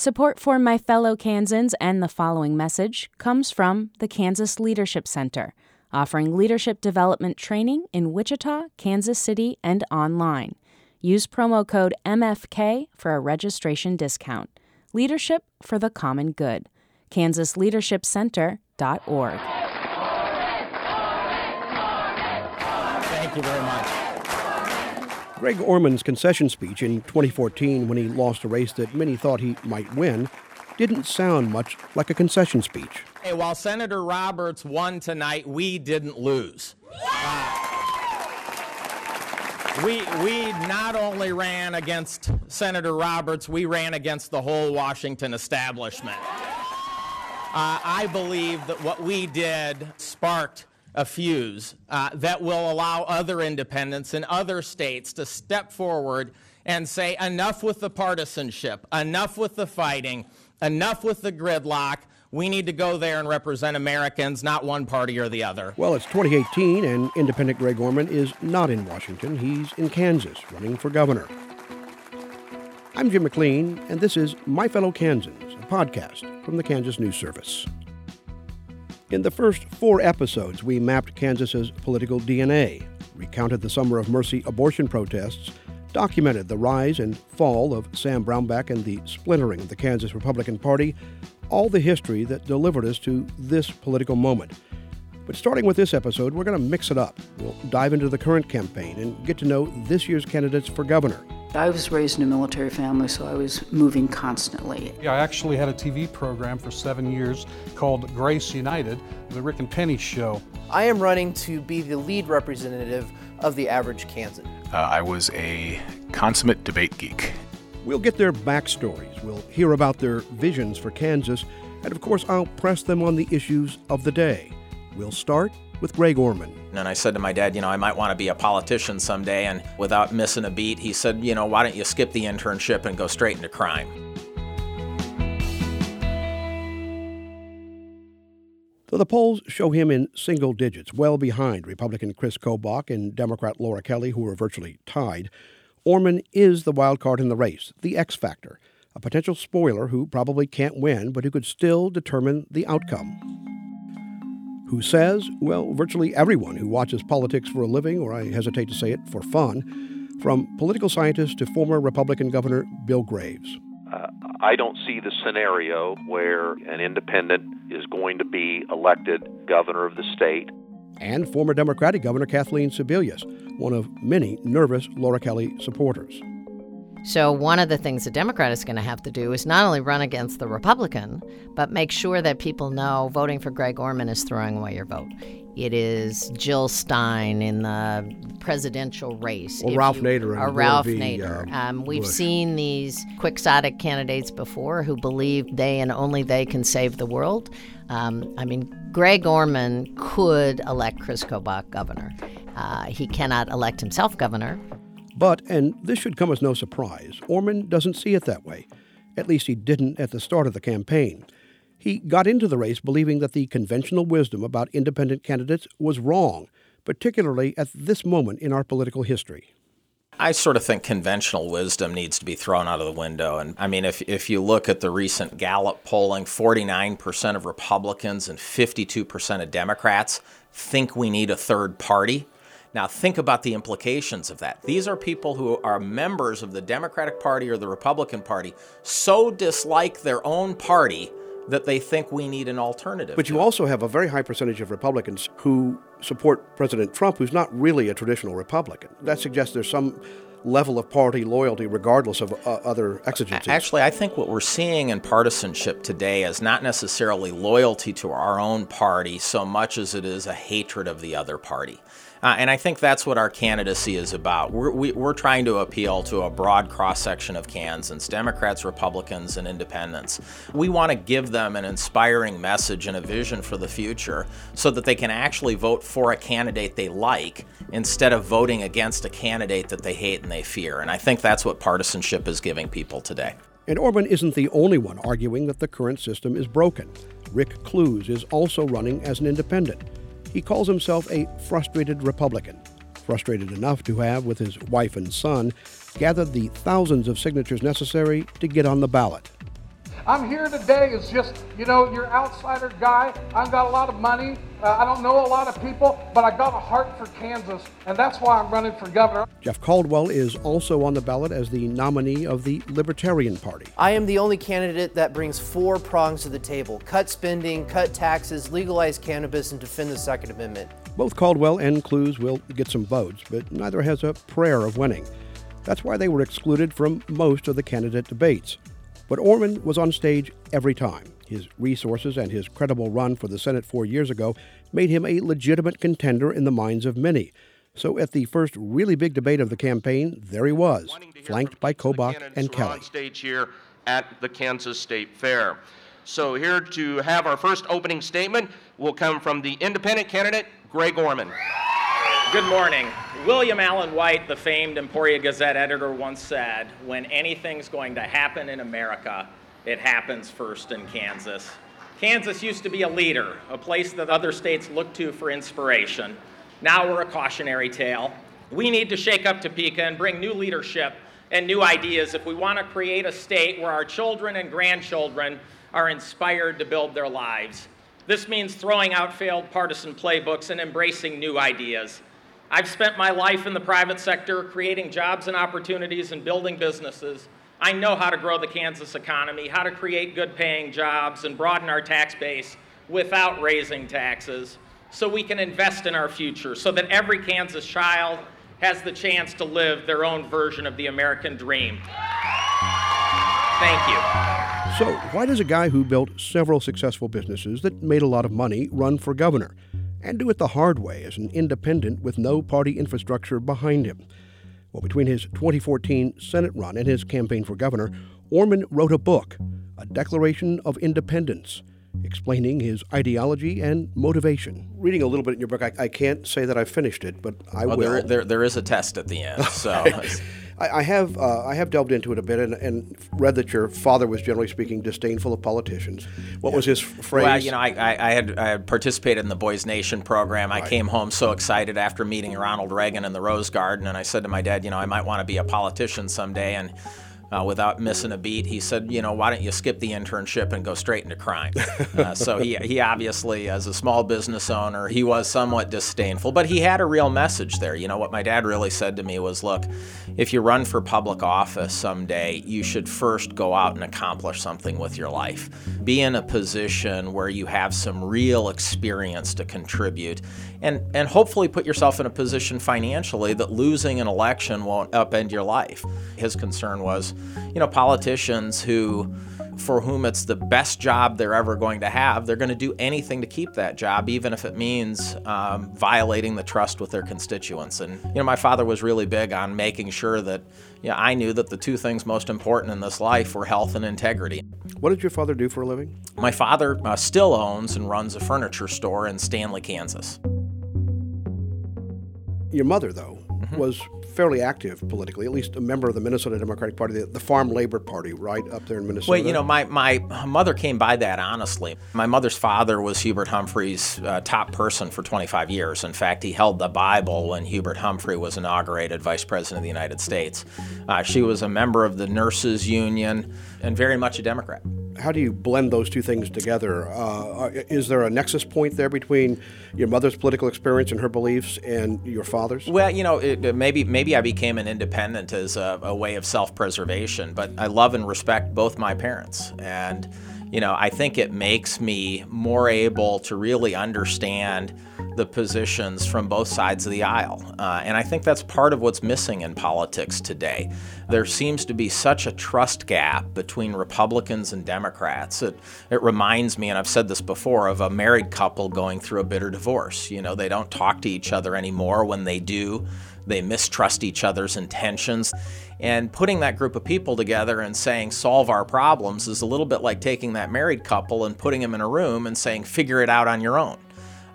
Support for my fellow Kansans and the following message comes from the Kansas Leadership Center, offering leadership development training in Wichita, Kansas City, and online. Use promo code MFK for a registration discount. Leadership for the common good. KansasLeadershipCenter.org. Thank you very much. Greg Orman's concession speech in 2014 when he lost a race that many thought he might win didn't sound much like a concession speech. Hey, while Senator Roberts won tonight, we didn't lose. Uh, we, we not only ran against Senator Roberts, we ran against the whole Washington establishment. Uh, I believe that what we did sparked a fuse uh, that will allow other independents in other states to step forward and say, enough with the partisanship, enough with the fighting, enough with the gridlock. We need to go there and represent Americans, not one party or the other. Well, it's 2018, and independent Greg Orman is not in Washington. He's in Kansas, running for governor. I'm Jim McLean, and this is My Fellow Kansans, a podcast from the Kansas News Service. In the first four episodes, we mapped Kansas's political DNA, recounted the Summer of Mercy abortion protests, documented the rise and fall of Sam Brownback and the splintering of the Kansas Republican Party, all the history that delivered us to this political moment. But starting with this episode, we're going to mix it up. We'll dive into the current campaign and get to know this year's candidates for governor. I was raised in a military family, so I was moving constantly. I actually had a TV program for seven years called Grace United, the Rick and Penny Show. I am running to be the lead representative of the average Kansan. Uh, I was a consummate debate geek. We'll get their backstories, we'll hear about their visions for Kansas, and of course, I'll press them on the issues of the day. We'll start with Greg Orman. And I said to my dad, you know, I might want to be a politician someday. And without missing a beat, he said, you know, why don't you skip the internship and go straight into crime? So the polls show him in single digits, well behind Republican Chris Kobach and Democrat Laura Kelly, who are virtually tied. Orman is the wild card in the race, the X factor, a potential spoiler who probably can't win, but who could still determine the outcome who says, well, virtually everyone who watches politics for a living, or I hesitate to say it, for fun, from political scientist to former Republican Governor Bill Graves. Uh, I don't see the scenario where an independent is going to be elected governor of the state. And former Democratic Governor Kathleen Sebelius, one of many nervous Laura Kelly supporters. So, one of the things the Democrat is going to have to do is not only run against the Republican, but make sure that people know voting for Greg Orman is throwing away your vote. It is Jill Stein in the presidential race. Or Ralph you, Nader. Or Ralph v, Nader. Uh, um, we've Bush. seen these quixotic candidates before who believe they and only they can save the world. Um, I mean, Greg Orman could elect Chris Kobach governor. Uh, he cannot elect himself governor but, and this should come as no surprise, Orman doesn't see it that way. At least he didn't at the start of the campaign. He got into the race believing that the conventional wisdom about independent candidates was wrong, particularly at this moment in our political history. I sort of think conventional wisdom needs to be thrown out of the window. And I mean, if, if you look at the recent Gallup polling, 49% of Republicans and 52% of Democrats think we need a third party. Now, think about the implications of that. These are people who are members of the Democratic Party or the Republican Party, so dislike their own party that they think we need an alternative. But you also have a very high percentage of Republicans who support President Trump, who's not really a traditional Republican. That suggests there's some level of party loyalty regardless of uh, other exigencies. Actually, I think what we're seeing in partisanship today is not necessarily loyalty to our own party so much as it is a hatred of the other party. Uh, and I think that's what our candidacy is about. We're, we, are we are trying to appeal to a broad cross section of Kansans Democrats, Republicans, and independents. We want to give them an inspiring message and a vision for the future so that they can actually vote for a candidate they like instead of voting against a candidate that they hate and they fear. And I think that's what partisanship is giving people today. And Orman isn't the only one arguing that the current system is broken. Rick Kloos is also running as an independent. He calls himself a frustrated Republican, frustrated enough to have, with his wife and son, gathered the thousands of signatures necessary to get on the ballot. I'm here today as just, you know, your outsider guy. I've got a lot of money. Uh, I don't know a lot of people, but I got a heart for Kansas, and that's why I'm running for governor. Jeff Caldwell is also on the ballot as the nominee of the Libertarian Party. I am the only candidate that brings four prongs to the table cut spending, cut taxes, legalize cannabis, and defend the Second Amendment. Both Caldwell and Kloos will get some votes, but neither has a prayer of winning. That's why they were excluded from most of the candidate debates. But Orman was on stage every time. His resources and his credible run for the Senate four years ago made him a legitimate contender in the minds of many. So at the first really big debate of the campaign, there he was, flanked by Kobach and Kelly. On stage here at the Kansas State Fair. So here to have our first opening statement will come from the independent candidate, Greg Orman. Good morning. William Allen White, the famed Emporia Gazette editor, once said, When anything's going to happen in America, it happens first in Kansas. Kansas used to be a leader, a place that other states looked to for inspiration. Now we're a cautionary tale. We need to shake up Topeka and bring new leadership and new ideas if we want to create a state where our children and grandchildren are inspired to build their lives. This means throwing out failed partisan playbooks and embracing new ideas. I've spent my life in the private sector creating jobs and opportunities and building businesses. I know how to grow the Kansas economy, how to create good paying jobs and broaden our tax base without raising taxes so we can invest in our future so that every Kansas child has the chance to live their own version of the American dream. Thank you. So, why does a guy who built several successful businesses that made a lot of money run for governor? And do it the hard way as an independent with no party infrastructure behind him. Well, between his 2014 Senate run and his campaign for governor, Orman wrote a book, A Declaration of Independence, explaining his ideology and motivation. Reading a little bit in your book, I, I can't say that I've finished it, but I well, will. There, there, there is a test at the end, so. I, I have uh, I have delved into it a bit and, and, read that your father was generally speaking disdainful of politicians. What yeah. was his phrase? Well, you know, I, I, I, had, I had participated in the Boys Nation program. I right. came home so excited after meeting Ronald Reagan in the Rose Garden, and I said to my dad, you know, I might want to be a politician someday, and uh, without missing a beat. He said, you know, why don't you skip the internship and go straight into crime? Uh, so he, he obviously, as a small business owner, he was somewhat disdainful, but he had a real message there. You know, what my dad really said to me was, look, if you run for public office someday, you should first go out and accomplish something with your life. Be in a position where you have some real experience to contribute and, and hopefully put yourself in a position financially that losing an election won't upend your life. His concern was, you know, politicians who for whom it's the best job they're ever going to have, they're going to do anything to keep that job, even if it means um, violating the trust with their constituents. And you know, my father was really big on making sure that you know, I knew that the two things most important in this life were health and integrity. What did your father do for a living? My father uh, still owns and runs a furniture store in Stanley, Kansas. Your mother, though, mm-hmm. was fairly active politically, at least a member of the Minnesota Democratic Party, the, the, Farm Labor Party, right up there in Minnesota. Well, you know, my, my mother came by that honestly. My mother's father was Hubert Humphrey's uh, top person for 25 years. In fact, he held the Bible when Hubert Humphrey was inaugurated Vice President of the United States. Uh, she was a member of the Nurses Union and very much a Democrat how do you blend those two things together? Uh, is there a nexus point there between your mother's political experience and her beliefs and your father's? Well, you know, it, maybe maybe I became an independent as a, a way of self-preservation, but I love and respect both my parents, and you know, I think it makes me more able to really understand the positions from both sides of the aisle. Uh, and I think that's part of what's missing in politics today. There seems to be such a trust gap between Republicans and Democrats. It, it reminds me, and I've said this before, of a married couple going through a bitter divorce. You know, they don't talk to each other anymore. When they do, they mistrust each other's intentions. And putting that group of people together and saying, solve our problems, is a little bit like taking that married couple and putting them in a room and saying, figure it out on your own.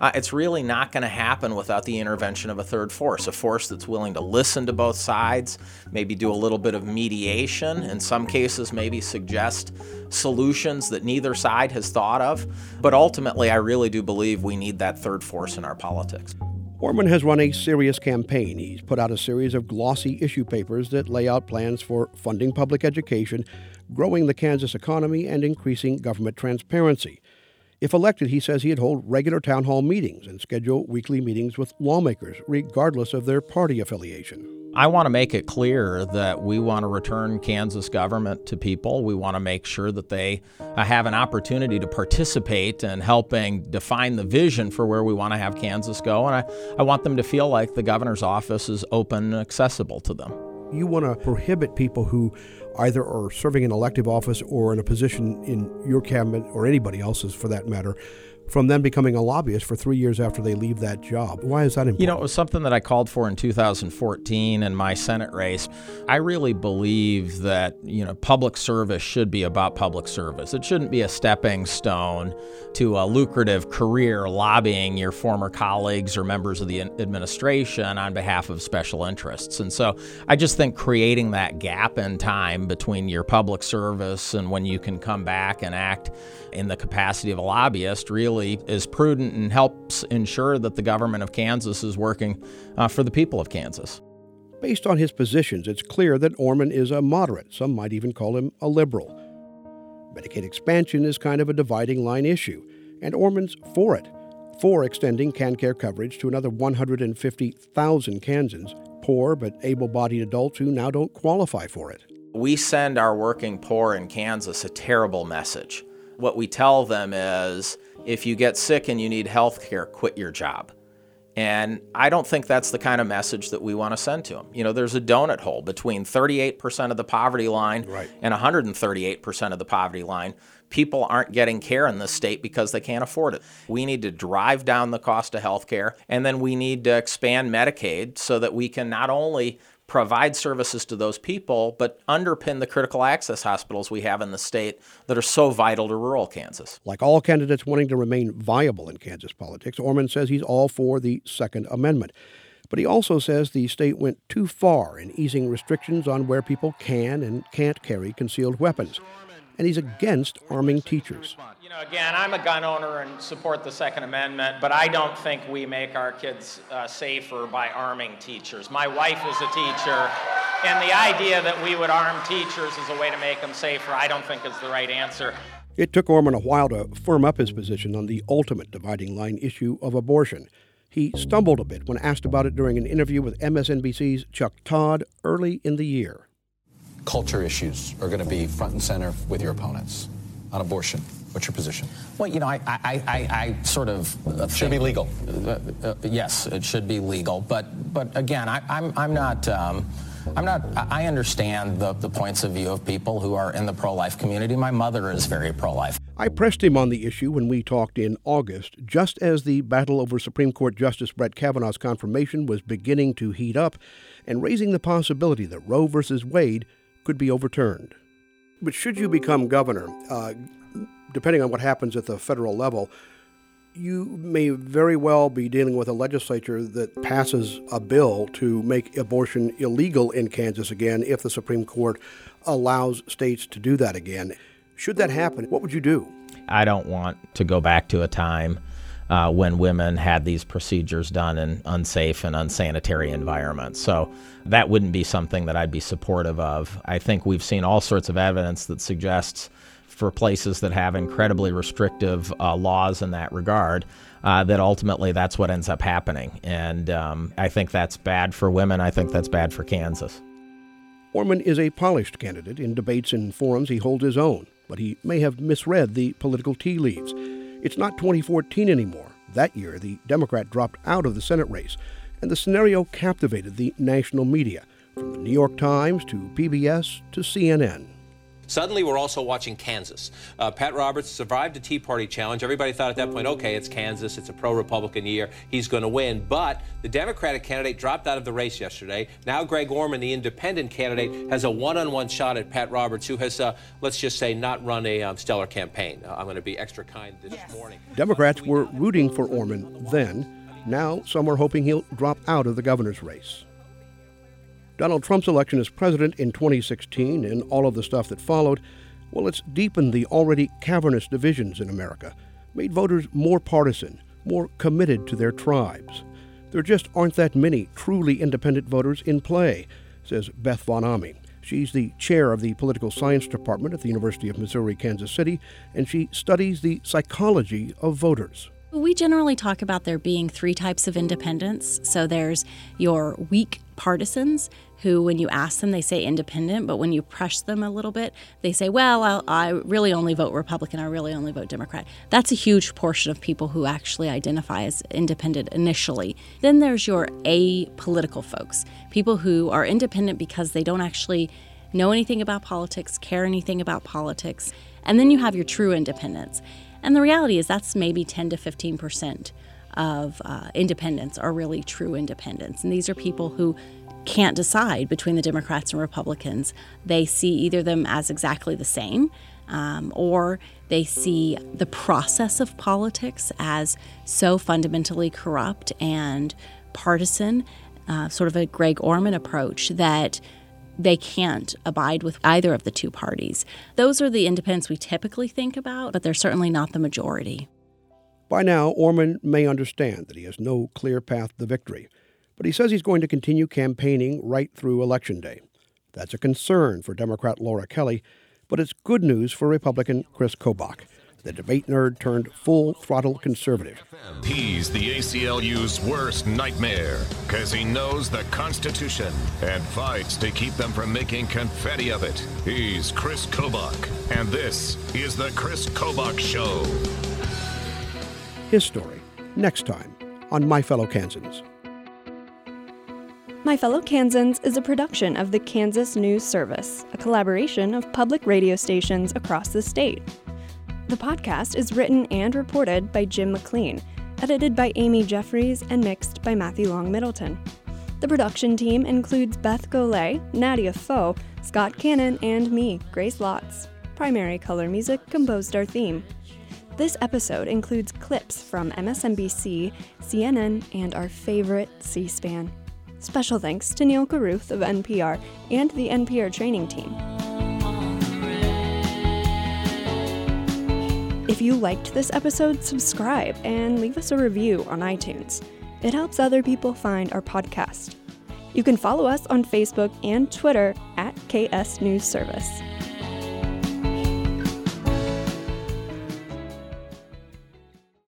Uh, it's really not going to happen without the intervention of a third force, a force that's willing to listen to both sides, maybe do a little bit of mediation, in some cases, maybe suggest solutions that neither side has thought of. But ultimately, I really do believe we need that third force in our politics. Orman has run a serious campaign. He's put out a series of glossy issue papers that lay out plans for funding public education, growing the Kansas economy, and increasing government transparency. If elected, he says he'd hold regular town hall meetings and schedule weekly meetings with lawmakers, regardless of their party affiliation. I want to make it clear that we want to return Kansas government to people. We want to make sure that they uh, have an opportunity to participate in helping define the vision for where we want to have Kansas go. And I, I want them to feel like the governor's office is open and accessible to them. You want to prohibit people who either are serving in elective office or in a position in your cabinet or anybody else's for that matter from them becoming a lobbyist for three years after they leave that job. Why is that important? You know, it was something that I called for in 2014 in my Senate race. I really believe that, you know, public service should be about public service. It shouldn't be a stepping stone to a lucrative career lobbying your former colleagues or members of the administration on behalf of special interests. And so I just think creating that gap in time between your public service and when you can come back and act in the capacity of a lobbyist really is prudent and helps ensure that the government of Kansas is working uh, for the people of Kansas. Based on his positions, it's clear that Orman is a moderate. Some might even call him a liberal. Medicaid expansion is kind of a dividing line issue, and Orman's for it, for extending KanCare coverage to another 150,000 Kansans, poor but able bodied adults who now don't qualify for it. We send our working poor in Kansas a terrible message. What we tell them is if you get sick and you need health care, quit your job. And I don't think that's the kind of message that we want to send to them. You know, there's a donut hole between 38% of the poverty line right. and 138% of the poverty line. People aren't getting care in this state because they can't afford it. We need to drive down the cost of health care, and then we need to expand Medicaid so that we can not only provide services to those people, but underpin the critical access hospitals we have in the state that are so vital to rural Kansas. Like all candidates wanting to remain viable in Kansas politics, Orman says he's all for the Second Amendment. But he also says the state went too far in easing restrictions on where people can and can't carry concealed weapons and he's against arming teachers. You know, again, I'm a gun owner and support the Second Amendment, but I don't think we make our kids uh, safer by arming teachers. My wife is a teacher, and the idea that we would arm teachers as a way to make them safer, I don't think is the right answer. It took Orman a while to firm up his position on the ultimate dividing line issue of abortion. He stumbled a bit when asked about it during an interview with MSNBC's Chuck Todd early in the year culture issues are going to be front and center with your opponents on abortion. What's your position? Well, you know, I, I, I, I sort of uh, should be legal. Uh, uh, yes, it should be legal, but but again, I, am I'm, I'm not. Um, I'm not, I understand the, the points of view of people who are in the pro life community. My mother is very pro life. I pressed him on the issue when we talked in August, just as the battle over Supreme Court Justice Brett Kavanaugh's confirmation was beginning to heat up and raising the possibility that Roe v. Wade could be overturned. But should you become governor, uh, depending on what happens at the federal level, you may very well be dealing with a legislature that passes a bill to make abortion illegal in Kansas again if the Supreme Court allows states to do that again. Should that happen, what would you do? I don't want to go back to a time uh, when women had these procedures done in unsafe and unsanitary environments. So that wouldn't be something that I'd be supportive of. I think we've seen all sorts of evidence that suggests for places that have incredibly restrictive uh, laws in that regard. Uh, that ultimately that's what ends up happening. And um, I think that's bad for women. I think that's bad for Kansas. Orman is a polished candidate. In debates and forums, he holds his own, but he may have misread the political tea leaves. It's not 2014 anymore. That year, the Democrat dropped out of the Senate race, and the scenario captivated the national media, from the New York Times to PBS to CNN. Suddenly, we're also watching Kansas. Uh, Pat Roberts survived a Tea Party challenge. Everybody thought at that point, okay, it's Kansas, it's a pro Republican year, he's going to win. But the Democratic candidate dropped out of the race yesterday. Now, Greg Orman, the independent candidate, has a one on one shot at Pat Roberts, who has, uh, let's just say, not run a um, stellar campaign. Uh, I'm going to be extra kind this yes. morning. Democrats were rooting for Orman then. Now, some are hoping he'll drop out of the governor's race. Donald Trump's election as president in 2016 and all of the stuff that followed, well, it's deepened the already cavernous divisions in America, made voters more partisan, more committed to their tribes. There just aren't that many truly independent voters in play, says Beth Vonnahme. She's the chair of the political science department at the University of Missouri Kansas City, and she studies the psychology of voters. We generally talk about there being three types of independents. So there's your weak partisans who, when you ask them, they say independent, but when you press them a little bit, they say, well, I'll, i really only vote Republican, I really only vote Democrat. That's a huge portion of people who actually identify as independent initially. Then there's your apolitical folks, people who are independent because they don't actually know anything about politics, care anything about politics. And then you have your true independents. And the reality is that's maybe 10 to 15 percent of uh, independents are really true independents. And these are people who can't decide between the Democrats and Republicans. They see either them as exactly the same, um, or they see the process of politics as so fundamentally corrupt and partisan, uh, sort of a Greg Orman approach that they can't abide with either of the two parties. Those are the independents we typically think about, but they're certainly not the majority. By now, Orman may understand that he has no clear path to victory, but he says he's going to continue campaigning right through Election Day. That's a concern for Democrat Laura Kelly, but it's good news for Republican Chris Kobach the debate nerd turned full throttle conservative. He's the ACLU's worst nightmare because he knows the Constitution and fights to keep them from making confetti of it. He's Chris Kobach, and this is The Chris Kobach Show. His story, next time on My Fellow Kansans. My Fellow Kansans is a production of the Kansas News Service, a collaboration of public radio stations across the state. The podcast is written and reported by Jim McLean, edited by Amy Jeffries, and mixed by Matthew Long Middleton. The production team includes Beth Golay, Nadia Foe, Scott Cannon, and me, Grace Lotz. Primary color music composed our theme. This episode includes clips from MSNBC, CNN, and our favorite C SPAN. Special thanks to Neil Carruth of NPR and the NPR training team. If you liked this episode, subscribe and leave us a review on iTunes. It helps other people find our podcast. You can follow us on Facebook and Twitter at KS News Service.